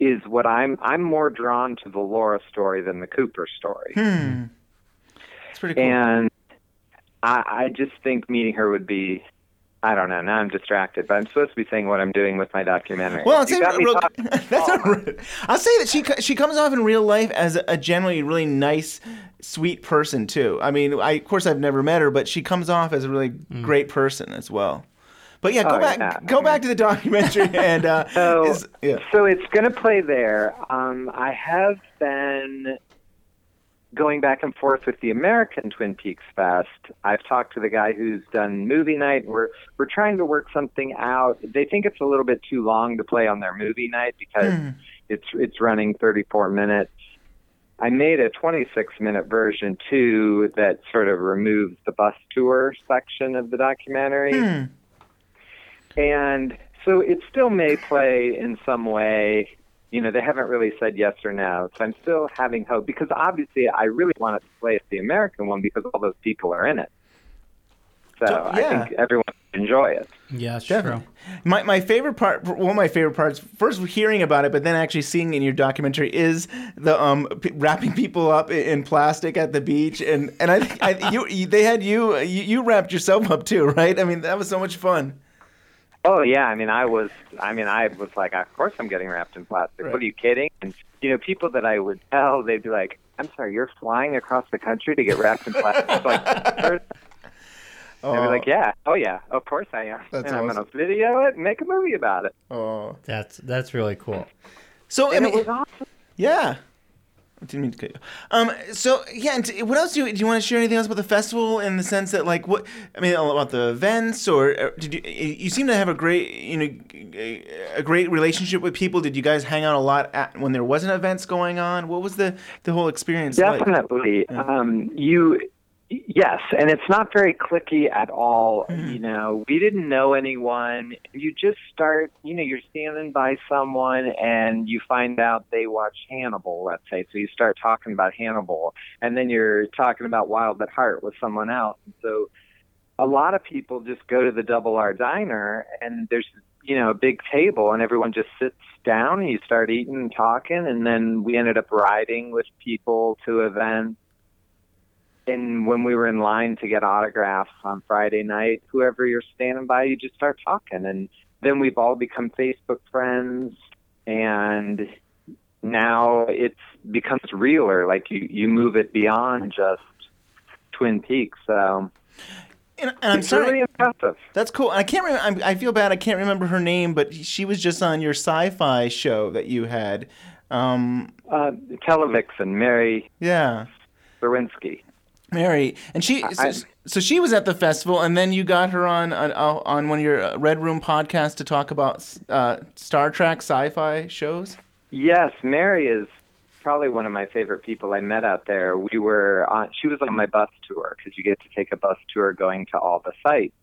is what I'm. I'm more drawn to the Laura story than the Cooper story, Hmm. It's pretty cool. and I I just think meeting her would be. I don't know. Now I'm distracted, but I'm supposed to be saying what I'm doing with my documentary. well, I'll You say, got real, talking- that's not right. I'll say that she she comes off in real life as a, a generally really nice, sweet person too. I mean, I of course I've never met her, but she comes off as a really great person as well. But yeah, go Oh, back yeah. go back to the documentary and uh, So, is- yeah. so it's going to play there. Um, I have been going back and forth with the American Twin Peaks Fest. I've talked to the guy who's done movie night. We're we're trying to work something out. They think it's a little bit too long to play on their movie night because hmm. it's it's running 34 minutes. I made a 26 minute version too that sort of removes the bus tour section of the documentary. Hmm. And so it still may play in some way. You know, they haven't really said yes or no. So I'm still having hope because obviously I really want it to play at the American one because all those people are in it. So So, I think everyone will enjoy it. Yeah, that's Definitely. true. My my favorite part, one of my favorite parts, first hearing about it, but then actually seeing it in your documentary is the um p- wrapping people up i- in plastic at the beach, and and I think I, you, you they had you, you you wrapped yourself up too, right? I mean that was so much fun. Oh yeah, I mean, I was, I mean, I was like, of course I'm getting wrapped in plastic. Right. What are you kidding? And you know, people that I would tell, they'd be like, "I'm sorry, you're flying across the country to get wrapped in plastic." like, first, they'd be oh. like, "Yeah, oh yeah, of course I am." That's and I'm gonna video it, and make a movie about it. oh, That's that's really cool. so I mean, it was awesome. yeah. I didn't mean to cut you. Um. So yeah. And t- what else do you do? You want to share anything else about the festival in the sense that like what I mean about the events or or did you you seem to have a great you know a great relationship with people? Did you guys hang out a lot at, when there wasn't events going on? What was the the whole experience like? Definitely. Um, you, yes, and it's not very clicky at all. Mm-hmm. You know, we didn't know anyone. You just start. You know, you're standing by someone, and you find out they watch Hannibal. Let's say, so you start talking about Hannibal, and then you're talking about Wild at Heart with someone else. And so, a lot of people just go to the Double R Diner, and there's you know a big table, and everyone just sits down, and you start eating and talking, and then we ended up riding with people to events. And when we were in line to get autographs on Friday night, whoever you're standing by, you just start talking, and then we've all become Facebook friends, and now it becomes realer. Like you, you move it beyond just Twin Peaks. So And, and I'm it's sorry. really impressive. That's cool. I can't remember. I feel bad. I can't remember her name, but she was just on your sci-fi show that you had. Um, Uh, Televixen, Mary yeah, Lewinsky. Mary, and she. So, so she was at the festival, and then you got her on on, on one of your uh, Red Room podcasts to talk about uh, Star Trek sci-fi shows. Yes, Mary is probably one of my favorite people I met out there. We were on, she was on my bus tour because you get to take a bus tour going to all the sites.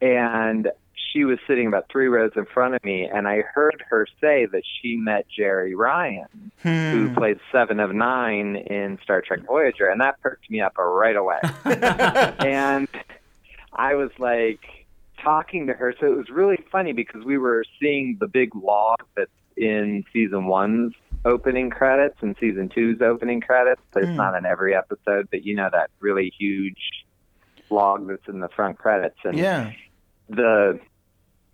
And she was sitting about three rows in front of me, and I heard her say that she met Jeri Ryan, who hmm. played Seven of Nine in Star Trek Voyager, and that perked me up right away. and I was like talking to her, so it was really funny because we were seeing the big log that's in season one's opening credits and season two's opening credits. But it's hmm. not in every episode, but you know that really huge log that's in the front credits. And Yeah. the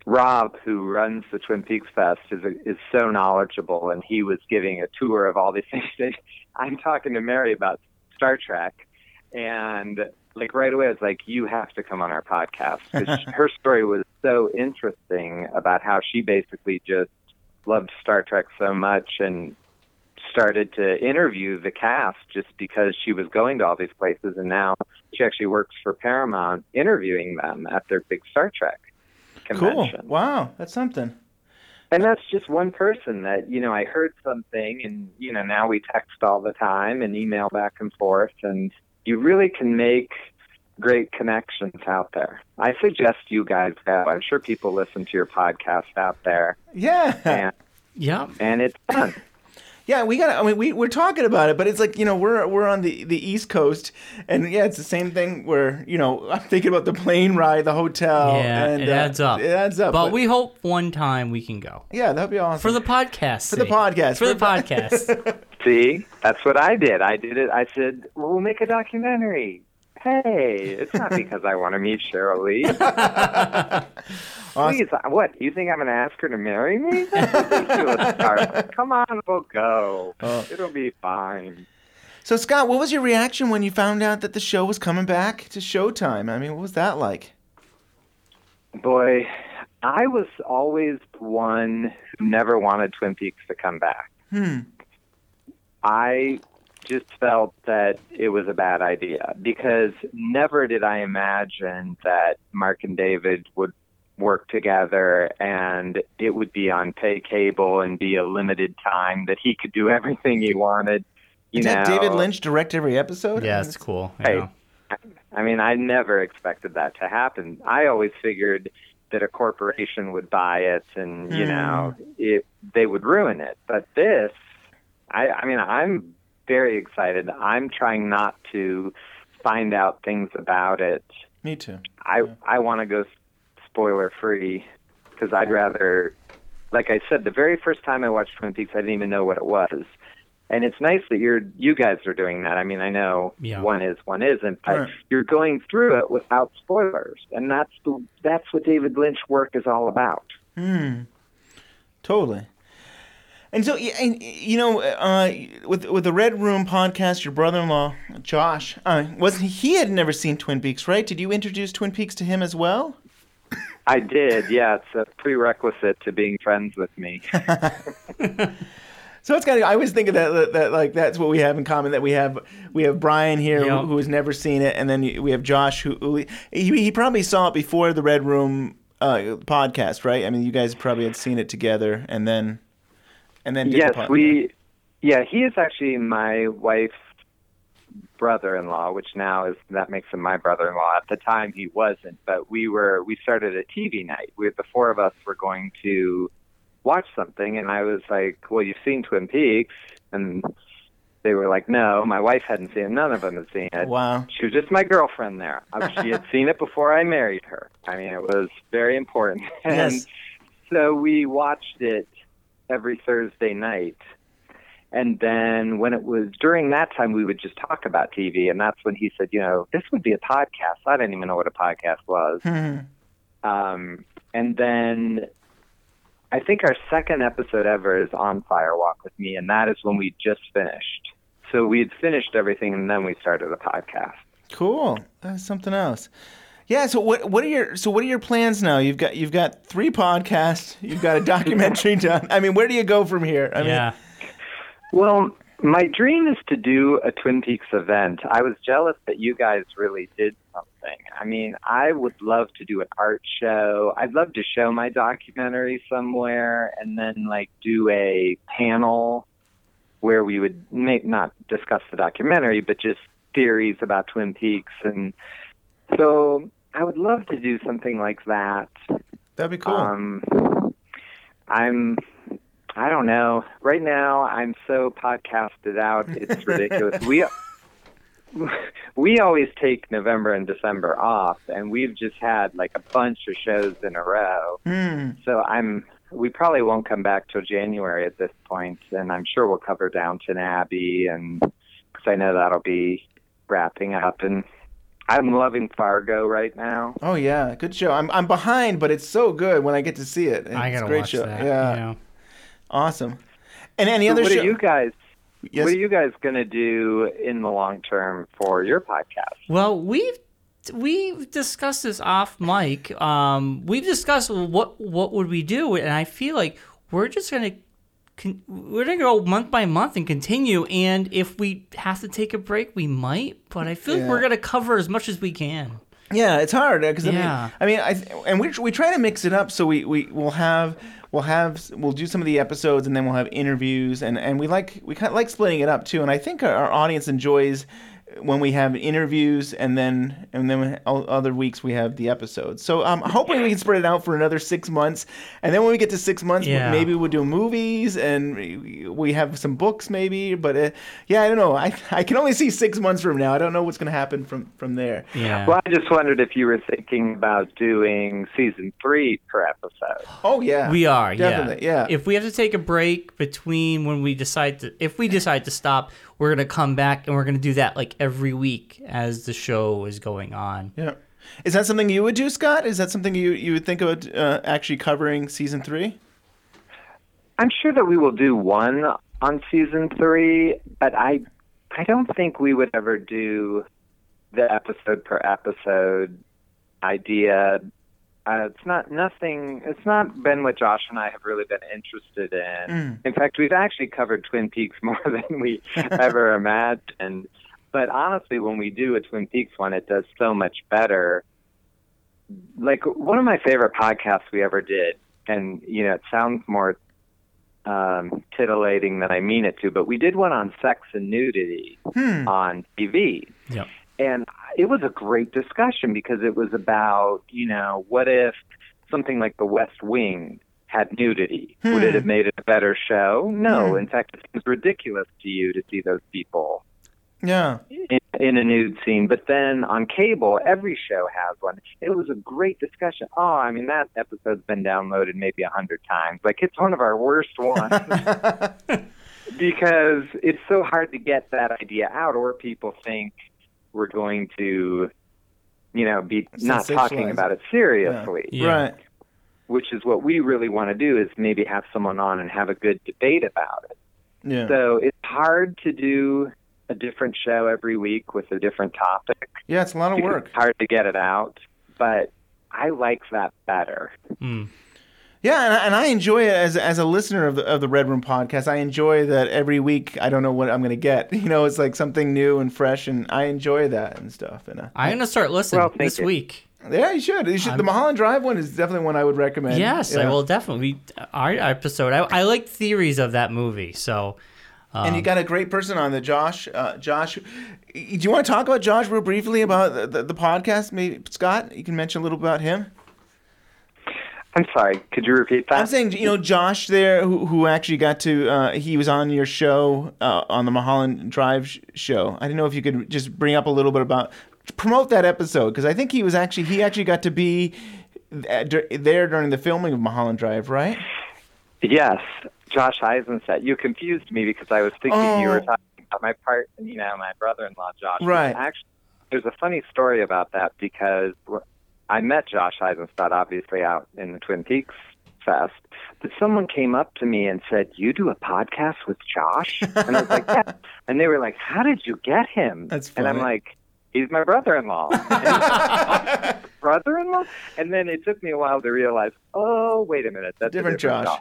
Rob, who runs the Twin Peaks Fest, is is so knowledgeable, and he was giving a tour of all these things. I'm talking to Mary about Star Trek, and like right away, I was like, "You have to come on our podcast." 'Cause her story was so interesting about how she basically just loved Star Trek so much and started to interview the cast just because she was going to all these places, and now she actually works for Paramount interviewing them at their big Star Trek Cool. Wow, that's something. And that's just one person that, you know, I heard something and, you know, now we text all the time and email back and forth and you really can make great connections out there. I suggest you guys go. I'm sure people listen to your podcast out there Yeah. and, Yeah. and it's fun. Yeah, we got. I mean, we we're talking about it, but it's like you know we're we're on the the East Coast, and yeah, it's the same thing. Where you know I'm thinking about the plane ride, the hotel. yeah, and, it uh, adds up. It adds up. But, we hope one time we can go yeah, that'd be awesome for the podcast. For the podcast. For the For- podcast. See, that's what I did. I did it. I said, well, we'll make a documentary. Hey, it's not because I want to meet Sheryl Lee. Please, uh, what? You think I'm going to ask her to marry me? That's ridiculous, Carla. Come on, we'll go. It'll be fine. So Scott, what was your reaction when you found out that the show was coming back to Showtime? I mean, what was that like? Boy, I was always one who never wanted Twin Peaks to come back. Hmm. I just felt that it was a bad idea because never did I imagine that Mark and David would work together and it would be on pay cable and be a limited time that he could do everything he wanted. You Did know, David Lynch direct every episode? yeah, it's cool. Hey, Yeah. I mean, I never expected that to happen. I always figured that a corporation would buy it and, you hmm. know, it they would ruin it. But this, I, I mean, I'm very excited. I'm trying not to find out things about it. Me too. I I want to go spoiler free because I'd rather, like I said, the very first time I watched Twin Peaks, I didn't even know what it was. And it's nice that you're you guys are doing that. I mean, I know Yeah. one is, one isn't, but Right. you're going through it without spoilers, and that's the that's what David Lynch work is all about. Hmm. Totally. And so, and, you know, uh, with with the Red Room podcast, your brother-in-law Josh uh, was he had never seen Twin Peaks, right? Did you introduce Twin Peaks to him as well? I did, yeah. It's a prerequisite to being friends with me. So it's kind of I always think of that, that that like that's what we have in common that we have we have Brian here Yeah. who, who has never seen it, and then we have Josh who, who he, he probably saw it before the Red Room uh, podcast, right? I mean, you guys probably had seen it together, and then and then did yes, the pod- we. Yeah, he is actually my wife's brother-in-law, which now is that makes him my brother-in-law. At the time, he wasn't, but we were. We started a TV night. We, the four of us, were going to watch something, and I was like, "Well, you've seen Twin Peaks," and they were like, "No." My wife hadn't seen it. None of them had seen it. Wow. She was just my girlfriend there. She had seen it before I married her. I mean, it was very important. And Yes. so we watched it every Thursday night. And then when it was during that time, we would just talk about TV. And that's when he said, you know, this would be a podcast. I didn't even know what a podcast was. Hmm. Um, and then I think our second episode ever is on Fire Walk with Me. And that is when we just finished. So we had finished everything and then we started a podcast. Cool. That's something else. Yeah. So what what are your so what are your plans now? You've got you've got three podcasts. You've got a documentary done. I mean, where do you go from here? I mean, yeah. Well, my dream is to do a Twin Peaks event. I was jealous that you guys really did something. I mean, I would love to do an art show. I'd love to show my documentary somewhere and then like do a panel where we would make not discuss the documentary, but just theories about Twin Peaks and so I would love to do something like that. that'd be cool. Um, I'm, I don't know. Right now, I'm so podcasted out. It's ridiculous. we we always take November and December off, and we've just had like a bunch of shows in a row. Hmm. So I'm. We probably won't come back till January at this point, and I'm sure we'll cover Downton Abbey, and because I know that'll be wrapping up. And I'm loving Fargo right now. Oh yeah, good show. I'm I'm behind, but it's so good when I get to see it. It's I a gotta great watch show. that. Yeah, Yeah. Awesome. And any So other what show? are you guys? Yes. What are you guys going to do in the long term for your podcast? Well, we've we've discussed this off mic. Um, we've discussed what what would we do, and I feel like we're just gonna con- we're gonna go month by month and continue. And if we have to take a break, we might. But I feel like we're gonna cover as much as we can. Yeah, it's hard uh, because Yeah. I mean, I mean, I and we we try to mix it up so we we will have we'll have we'll do some of the episodes and then we'll have interviews and and we like we kind of like splitting it up too. And I think our, our audience enjoys when we have interviews and then and then other weeks we have the episodes. So I'm hoping we can spread it out for another six months, and then when we get to six months, Yeah. maybe we'll do movies and we- we have some books maybe. But uh, yeah, I don't know. I I can only see six months from now. I don't know what's going to happen from from there. Yeah. Well, I just wondered if you were thinking about doing season three per episode. Oh yeah, We are, definitely, yeah. If we have to take a break between when we decide to, if we decide to stop, we're gonna come back and we're gonna do that like every week as the show is going on. Yeah. Is that something you would do, Scott? Is that something you you would think about uh, actually covering season three? I'm sure that we will do one on season three, but I I don't think we would ever do the episode per episode idea. Uh, it's not nothing. It's not been what Josh and I have really been interested in. In fact, we've actually covered Twin Peaks more than we ever imagined. But honestly, when we do a Twin Peaks one, it does so much better. Like one of my favorite podcasts we ever did, and you know, it sounds more um, titillating than I mean it to, but we did one on sex and nudity on TV. Yep. And it was a great discussion because it was about, you know, what if something like The West Wing had nudity? Would it hmm. have made it a better show? No. Hmm. In fact, it seems ridiculous to you to see those people Yeah. in, in a nude scene. But then on cable, every show has one. It was a great discussion. Oh, I mean, that episode's been downloaded maybe a hundred times. Like, it's one of our worst ones because it's so hard to get that idea out, or people think we're going to, you know, be not talking about it seriously Yeah. Right. which is what we really want to do is maybe have someone on and have a good debate about it. Yeah. So it's hard to do a different show every week with a different topic. yeah, it's a lot of work. It's hard to get it out, but I like that better. Hmm. Yeah, and I, and I enjoy it as as a listener of the of the Red Room podcast. I enjoy that every week. I don't know what I'm going to get. You know, it's like something new and fresh, and I enjoy that and stuff. And uh, I'm gonna start listening Well, this you. week. yeah, you should. You should. the Mulholland Drive one is definitely one I would recommend. Yes, I will definitely. Our episode. I, I like theories of that movie, so and you got a great person on the Josh. Uh, Josh, do you want to talk about Josh real briefly about the, the, the podcast? Maybe Scott, you can mention a little about him. I'm sorry, could you repeat that? I'm saying, you know, Josh there, who, who actually got to, uh, he was on your show, uh, on the Mulholland Drive sh- show. I didn't know if you could just bring up a little bit about, promote that episode, because I think he was actually, he actually got to be there during the filming of Mulholland Drive, right? Yes, Josh Eisenstadt. You confused me because I was thinking you Oh. were talking about my part, you know, my brother-in-law Josh. Right. Actually, there's a funny story about that because I met Josh Eisenstadt obviously out in the Twin Peaks Fest, but someone came up to me and said, "You do a podcast with Josh?" And I was like, "Yeah." And they were like, "How did you get him?" That's funny. And I'm like, "He's my brother-in-law." brother-in-law? And then it took me a while to realize, oh, wait a minute, that's a Different Josh.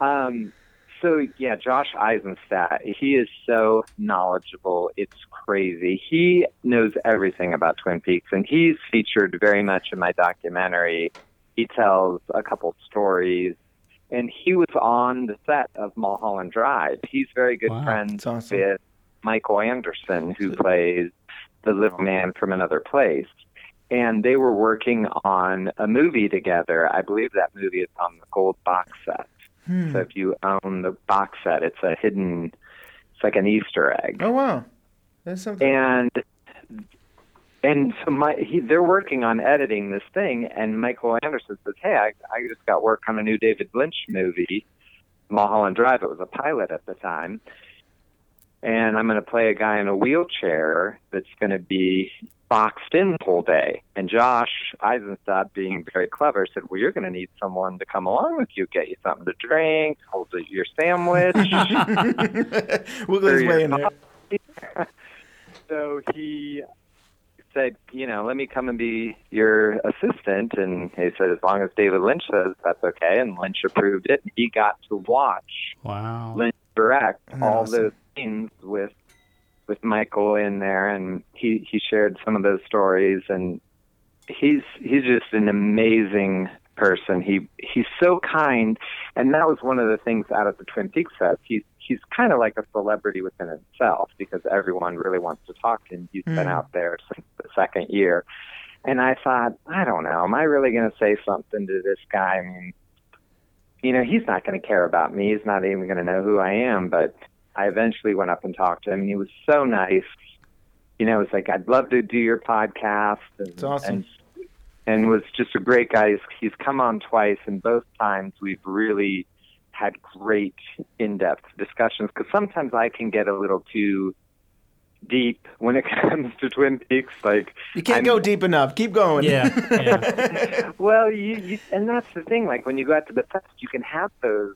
Um, so yeah, Josh Eisenstadt, he is so knowledgeable. It's crazy. He knows everything about Twin Peaks, and he's featured very much in my documentary. He tells a couple stories, and he was on the set of Mulholland Drive. He's very good Wow, friends awesome. with Michael Anderson, who plays the little man from another place. And they were working on a movie together. I believe that movie is on the gold box set. Hmm. So if you own the box set, it's a hidden, it's like an Easter egg. Oh wow, that's something. And and so my he, they're working on editing this thing, and Michael Anderson says, "Hey, I, I just got work on a new David Lynch movie, Mulholland Drive. It was a pilot at the time, and I'm going to play a guy in a wheelchair that's going to be boxed in the whole day." And Josh Eisenstadt, being very clever, said, "Well, you're going to need someone to come along with you, get you something to drink, hold your sandwich." Wiggle his Or way in there. so he said, you know, let me come and be your assistant. And he said, as long as David Lynch says that's okay. And Lynch approved it. And he got to watch Wow. Lynch direct all Awesome. those scenes with with Michael in there, and he he shared some of those stories. And he's he's just an amazing person. He he's so kind, and that was one of the things out of the Twin Peaks set. He's he's kind of like a celebrity within himself because everyone really wants to talk to him. He's been Mm. out there since the second year. And I thought, I don't know, am I really going to say something to this guy? I mean, you know, he's not going to care about me. He's not even going to know who I am. But I eventually went up and talked to him, and he was so nice. You know, it's like I'd love to do your podcast, and, It's awesome. and and was just a great guy. He's, he's come on twice, and both times we've really had great in-depth discussions. Because sometimes I can get a little too deep when it comes to Twin Peaks. Like You can't I'm- go deep enough. Keep going. Yeah, yeah. well, you, you and that's the thing. Like when you go out to the fest, you can have those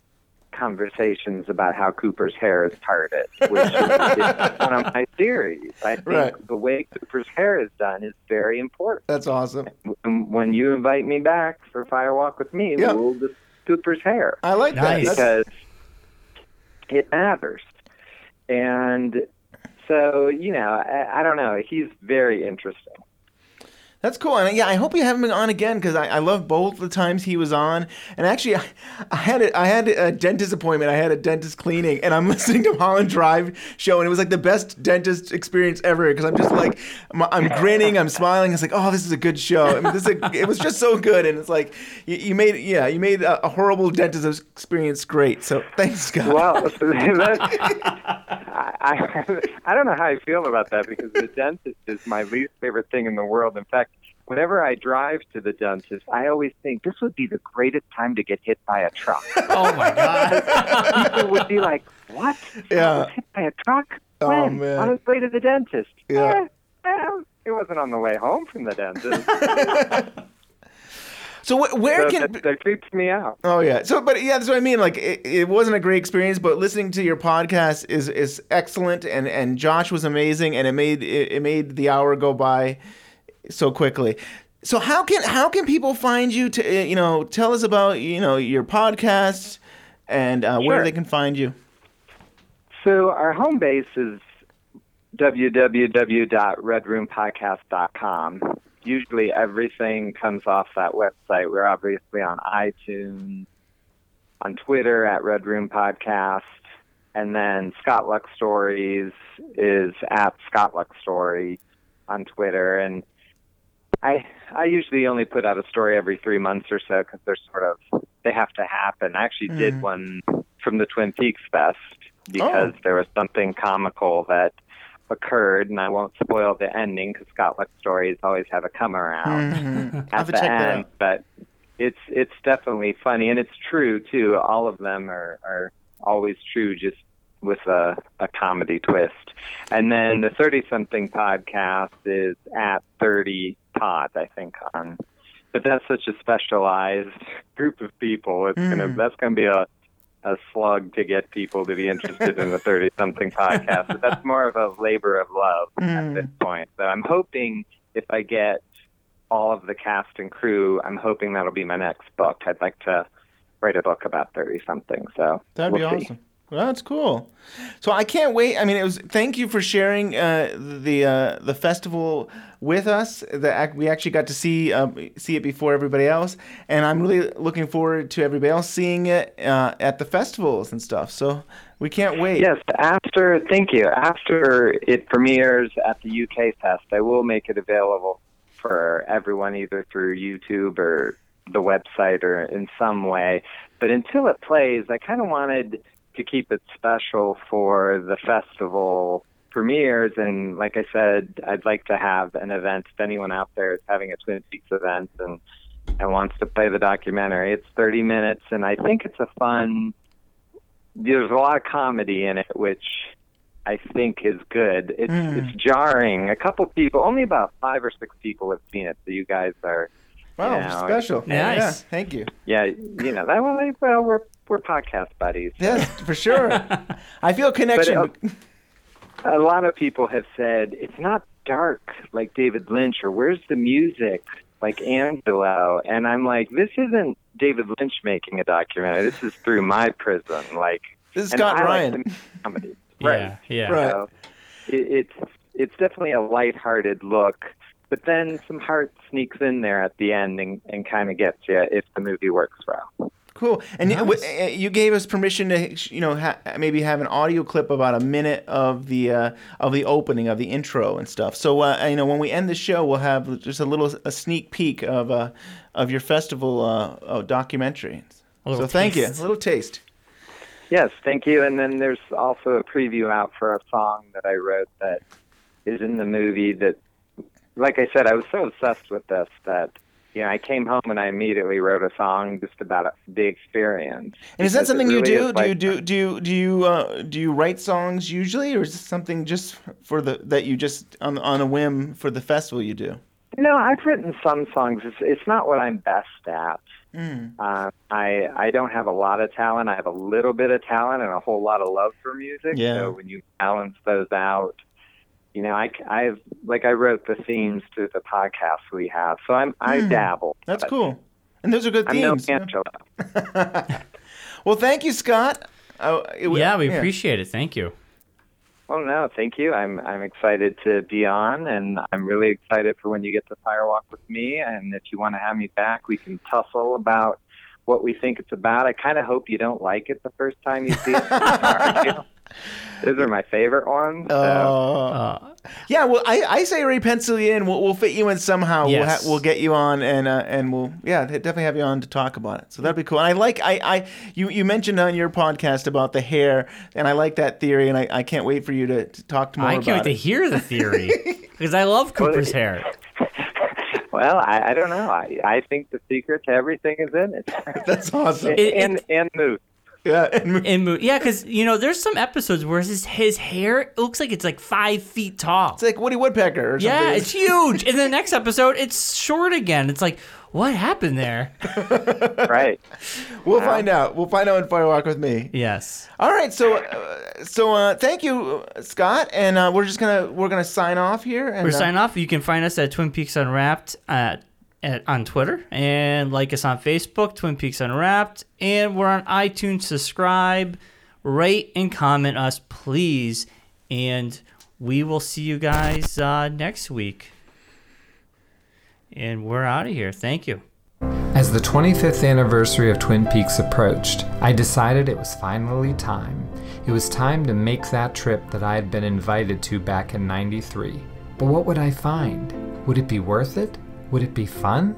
conversations about how Cooper's hair is parted, which is, is one of my theories. I think Right. the way Cooper's hair is done is very important. That's awesome. And when you invite me back for Firewalk with me, Yeah. we'll discuss Cooper's hair I like Nice. that. That's- because it matters. And so, you know, I, I don't know. He's very interesting. That's cool, and yeah, I hope you have him on again because I, I love both the times he was on. And actually, I, I had a, I had a dentist appointment. I had a dentist cleaning, and I'm listening to Holland Drive show, and it was like the best dentist experience ever because I'm just like I'm, I'm grinning, I'm smiling. It's like, oh, this is a good show. I mean, this is a, it was just so good, and it's like you, you made yeah, you made a, a horrible dentist experience great. So thanks, Scott. Well, that's, I, I, I don't know how I feel about that because the dentist is my least favorite thing in the world. In fact, whenever I drive to the dentist, I always think this would be the greatest time to get hit by a truck. Oh my god. People would be like, "What? Yeah. I was hit by a truck? Oh, When? man. On his way to the dentist? Yeah. Eh, well, it wasn't on the way home from the dentist. so wh- where so can that, that creeps me out. Oh yeah. So, but yeah, that's what I mean. Like, it, it wasn't a great experience, but listening to your podcast is is excellent, and and Josh was amazing, and it made it, it made the hour go by so quickly. So how can how can people find you? To uh, you know, tell us about you know your podcast and uh, where they can find you. So our home base is www.redroompodcast.com. Usually everything comes off that website. We're obviously on iTunes, on Twitter at Red Room Podcast, and then Scott Luck Stories is at Scott Luck Story on Twitter. And I I usually only put out a story every three months or so because they're sort of they have to happen. I actually did one from the Twin Peaks Fest because Oh. there was something comical that occurred, and I won't spoil the ending because Scott Luck stories always have a come around Mhm. At the end. out. But it's it's definitely funny, and it's true too. All of them are are always true, just with a, a comedy twist. And then the thirty something podcast is at thirty pod, I think on. But that's such a specialized group of people. It's gonna Mhm. that's gonna be a a slug to get people to be interested in the 30 something podcast. But that's more of a labor of love Mm. at this point. So I'm hoping if I get all of the cast and crew. I'm hoping that'll be my next book. I'd like to write a book about 30 something. So That'd we'll be see. awesome. Well, that's cool. So I can't wait. I mean, it was. Thank you for sharing uh, the uh, the festival with us. The we actually got to see uh, see it before everybody else, and I'm really looking forward to everybody else seeing it uh, at the festivals and stuff. So we can't wait. Yes, after thank you. After it premieres at the UK Fest, I will make it available for everyone either through YouTube or the website or in some way. But until it plays, I kind of wanted to keep it special for the festival premieres and like I said, I'd like to have an event if anyone out there is having a Twin Peaks event and and wants to play the documentary. It's 30 minutes and I think it's a fun there's a lot of comedy in it, which I think is good. It's hmm. it's jarring. A couple people, only about five or six people have seen it. So you guys are, Wow, you know, special. Nice. Yeah, thank you. yeah, you know that. Well, well, we're we're podcast buddies. Yes, for sure. I feel a connection. uh, A lot of people have said it's not dark like David Lynch, or where's the music like Angelo? And I'm like, this isn't David Lynch making a documentary. This is through my prism. Like, This is Scott I Ryan. Like the comedy. Yeah, Right. yeah. Right. So it, it's it's definitely a lighthearted look, but then some heart sneaks in there at the end and, and kind of gets you if the movie works well. Cool. And you- uh, you gave us permission to, you know, ha- maybe have an audio clip about a minute of the uh, of the opening of the intro and stuff. So, uh, you know, when we end the show, we'll have just a little a sneak peek of uh, of your festival uh, uh, documentary. A little So, thank you. A little taste. Yes, thank you. And then there's also a preview out for a song that I wrote that is in the movie. That, like I said, I was so obsessed with this that. You know, I came home and I immediately wrote a song just about the experience. And is that something you really do? is Do you do do you do you uh, do you write songs usually, or is this something just for the that you just on on a whim for the festival you do? No, I've written some songs. It's, it's not what I'm best at. Uh, I I don't have a lot of talent. I have a little bit of talent and a whole lot of love for music. Yeah. So when you balance those out, you know, I I've like I wrote the themes to the podcast we have. So I'm I dabble. That's cool. And those are good I'm no themes. Angelo. well, thank you, Scott. Uh, it- Yeah, we appreciate it. Thank you. Well, no, thank you. I'm I'm excited to be on, and I'm really excited for when you get to Firewalk with me. And if you want to have me back, we can tussle about what we think it's about. I kind of hope you don't like it the first time you see it. Argue. Those are my favorite ones. so- Uh, Uh, yeah, well, I, I say Ray pencil you in. We'll, we'll fit you in somehow. Yes. We'll, ha- we'll get you on, and uh, and we'll yeah definitely have you on to talk about it. So that'd be cool. And I like I, I you you mentioned on your podcast about the hair, and I like that theory, and I, I can't wait for you to, to talk more I can't wait to hear the theory because I love Cooper's hair. Well, I, I don't know. I, I think the secret to everything is in it. That's awesome. It- and and moose. Yeah, and, In mo- yeah, because you know, there's some episodes where his his hair looks like it's like five feet tall. it's like Woody Woodpecker or something. Yeah, it's huge. In the next episode, it's short again. It's like, what happened there? Right. we'll find out. We'll find out in Firewalk with me. Yes. All right, so uh, so uh, thank you, uh, Scott, and uh, we're just gonna we're gonna sign off here. And, We're uh, signing off. You can find us at Twin Peaks Unwrapped at, at on Twitter and like us on Facebook, Twin Peaks Unwrapped, and we're on iTunes. Subscribe, rate, and comment us, please. And we will see you guys uh, next week. And we're out of here. Thank you. As the 25th anniversary of Twin Peaks approached, I decided it was finally time. It was time to make that trip that I had been invited to back in 93. But what would I find? Would it be worth it? Would it be fun?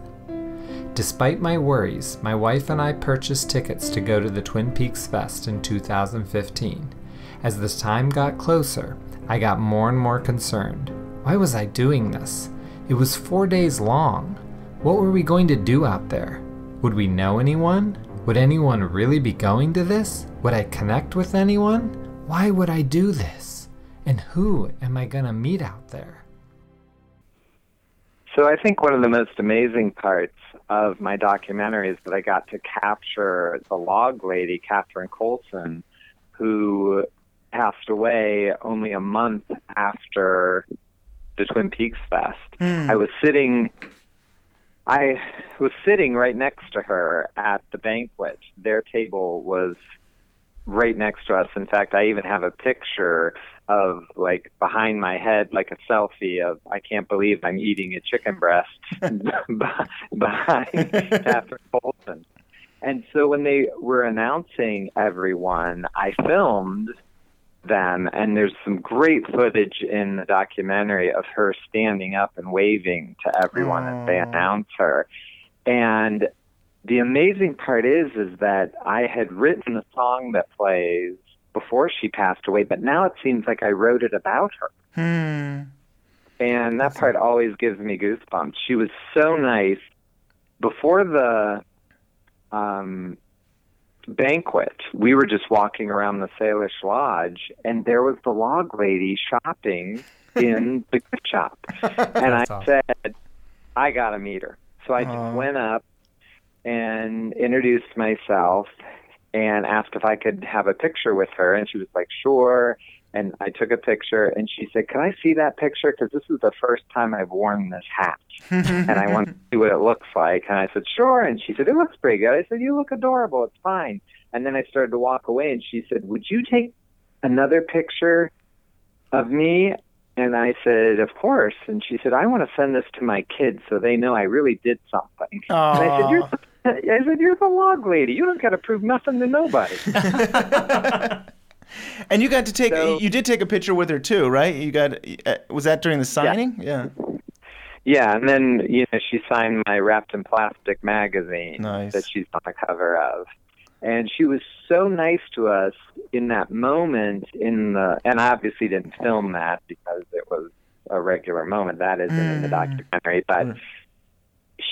Despite my worries, my wife and I purchased tickets to go to the Twin Peaks Fest in 2015. As the time got closer, I got more and more concerned. Why was I doing this? It was four days long. What were we going to do out there? Would we know anyone? Would anyone really be going to this? Would I connect with anyone? Why would I do this? And who am I gonna meet out there? So I think one of the most amazing parts of my documentary is that I got to capture the log lady, Catherine Coulson, who passed away only a month after the Twin Peaks Fest. Hmm. I was sitting I was sitting right next to her at the banquet. Their table was right next to us. In fact, I even have a picture of like behind my head, like a selfie of I can't believe I'm eating a chicken breast behind Catherine Coulson. And so when they were announcing everyone, I filmed them, and there's some great footage in the documentary of her standing up and waving to everyone as they mm. announce her. And the amazing part is, is that I had written a song that plays before she passed away, but now it seems like I wrote it about her. Hmm. And that part always gives me goosebumps. She was so nice. Before the um, banquet, we were just walking around the Salish Lodge, and there was the log lady shopping in the gift shop. And I awesome. said, I got to meet her. So I just went up and introduced myself and asked if I could have a picture with her. And she was like, sure. And I took a picture, and she said, Can I see that picture? Because this is the first time I've worn this hat and I want to see what it looks like. And I said, sure. And she said, it looks pretty good. I said, you look adorable. It's fine. And then I started to walk away, and she said, would you take another picture of me? And I said, of course. And she said, I want to send this to my kids so they know I really did something. And I said, you're, I said, you're the log lady. You don't got to prove nothing to nobody. And you got to take So- you did take a picture with her too, right? You got uh, was that during the signing? Yeah. Yeah, and then you know she signed my Wrapped in Plastic magazine Nice. that she's on the cover of, and she was so nice to us in that moment. In the and I obviously didn't film that because it was a regular moment. That isn't in the Mm. documentary, but Mm.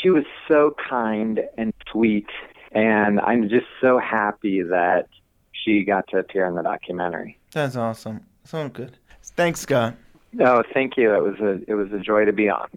She was so kind and sweet, and I'm just so happy that she got to appear in the documentary. That's awesome. So good. Thanks, Scott. Oh, thank you. It was a it was a joy to be on.